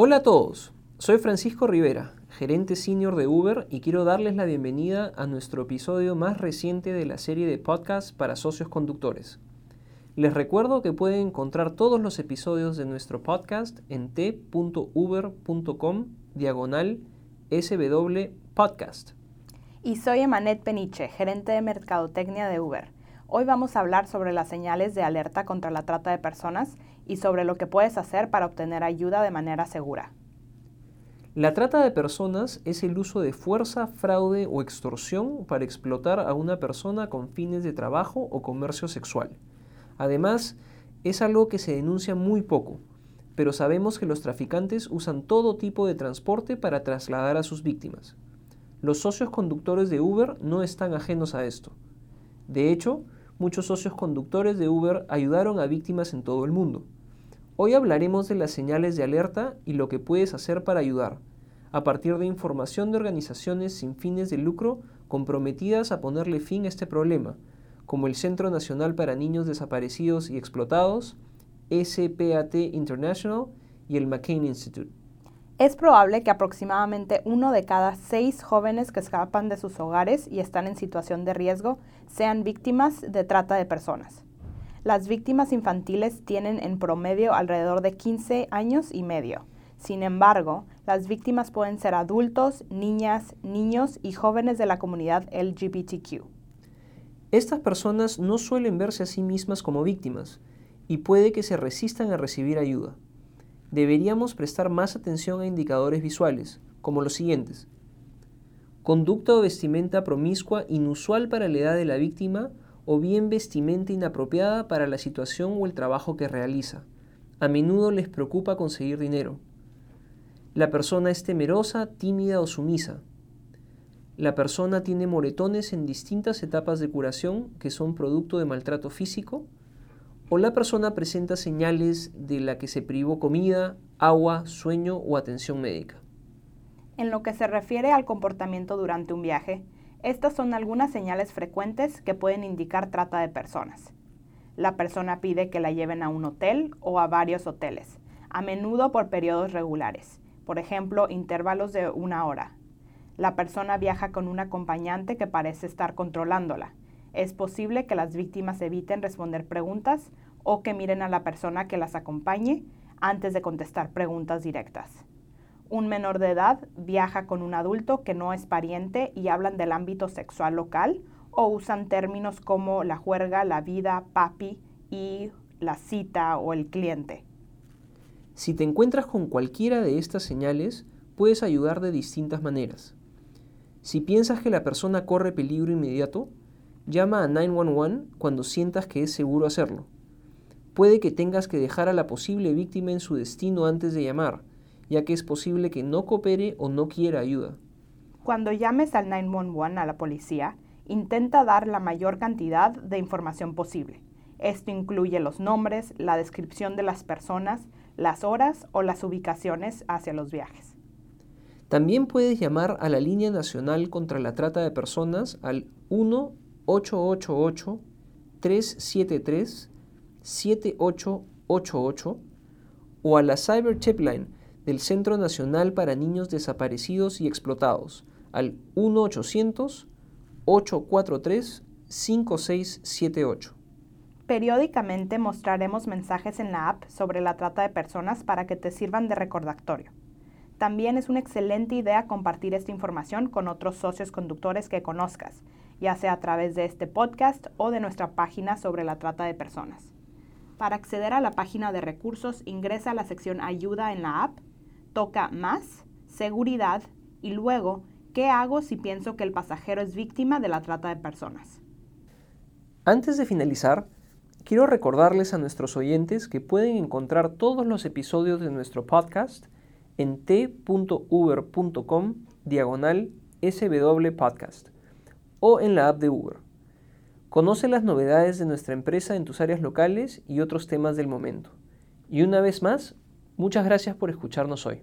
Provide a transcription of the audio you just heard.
Hola a todos, soy Francisco Rivera, gerente senior de Uber y quiero darles la bienvenida a nuestro episodio más reciente de la serie de podcasts para socios conductores. Les recuerdo que pueden encontrar todos los episodios de nuestro podcast en t.uber.com diagonal SW Podcast. Y soy Emanet Peniche, gerente de Mercadotecnia de Uber. Hoy vamos a hablar sobre las señales de alerta contra la trata de personas y sobre lo que puedes hacer para obtener ayuda de manera segura. La trata de personas es el uso de fuerza, fraude o extorsión para explotar a una persona con fines de trabajo o comercio sexual. Además, es algo que se denuncia muy poco, pero sabemos que los traficantes usan todo tipo de transporte para trasladar a sus víctimas. Los socios conductores de Uber no están ajenos a esto. De hecho, muchos socios conductores de Uber ayudaron a víctimas en todo el mundo. Hoy hablaremos de las señales de alerta y lo que puedes hacer para ayudar, a partir de información de organizaciones sin fines de lucro comprometidas a ponerle fin a este problema, como el Centro Nacional para Niños Desaparecidos y Explotados, SPAT International y el McCain Institute. Es probable que aproximadamente uno de cada seis jóvenes que escapan de sus hogares y están en situación de riesgo sean víctimas de trata de personas. Las víctimas infantiles tienen en promedio alrededor de 15 años y medio. Sin embargo, las víctimas pueden ser adultos, niñas, niños y jóvenes de la comunidad LGBTQ. Estas personas no suelen verse a sí mismas como víctimas y puede que se resistan a recibir ayuda deberíamos prestar más atención a indicadores visuales, como los siguientes. Conducta o vestimenta promiscua inusual para la edad de la víctima o bien vestimenta inapropiada para la situación o el trabajo que realiza. A menudo les preocupa conseguir dinero. La persona es temerosa, tímida o sumisa. La persona tiene moretones en distintas etapas de curación que son producto de maltrato físico o la persona presenta señales de la que se privó comida, agua, sueño o atención médica. En lo que se refiere al comportamiento durante un viaje, estas son algunas señales frecuentes que pueden indicar trata de personas. La persona pide que la lleven a un hotel o a varios hoteles, a menudo por periodos regulares, por ejemplo, intervalos de una hora. La persona viaja con un acompañante que parece estar controlándola, es posible que las víctimas eviten responder preguntas o que miren a la persona que las acompañe antes de contestar preguntas directas. Un menor de edad viaja con un adulto que no es pariente y hablan del ámbito sexual local o usan términos como la juerga, la vida, papi y la cita o el cliente. Si te encuentras con cualquiera de estas señales, puedes ayudar de distintas maneras. Si piensas que la persona corre peligro inmediato, Llama a 911 cuando sientas que es seguro hacerlo. Puede que tengas que dejar a la posible víctima en su destino antes de llamar, ya que es posible que no coopere o no quiera ayuda. Cuando llames al 911 a la policía, intenta dar la mayor cantidad de información posible. Esto incluye los nombres, la descripción de las personas, las horas o las ubicaciones hacia los viajes. También puedes llamar a la Línea Nacional contra la Trata de Personas al 1 888-373-7888 o a la Cyber Chipline del Centro Nacional para Niños Desaparecidos y Explotados al 1-800-843-5678. Periódicamente mostraremos mensajes en la app sobre la trata de personas para que te sirvan de recordatorio. También es una excelente idea compartir esta información con otros socios conductores que conozcas ya sea a través de este podcast o de nuestra página sobre la trata de personas. Para acceder a la página de recursos, ingresa a la sección Ayuda en la app, toca Más, Seguridad y luego ¿Qué hago si pienso que el pasajero es víctima de la trata de personas? Antes de finalizar, quiero recordarles a nuestros oyentes que pueden encontrar todos los episodios de nuestro podcast en t.uber.com diagonal SW Podcast o en la app de Uber. Conoce las novedades de nuestra empresa en tus áreas locales y otros temas del momento. Y una vez más, muchas gracias por escucharnos hoy.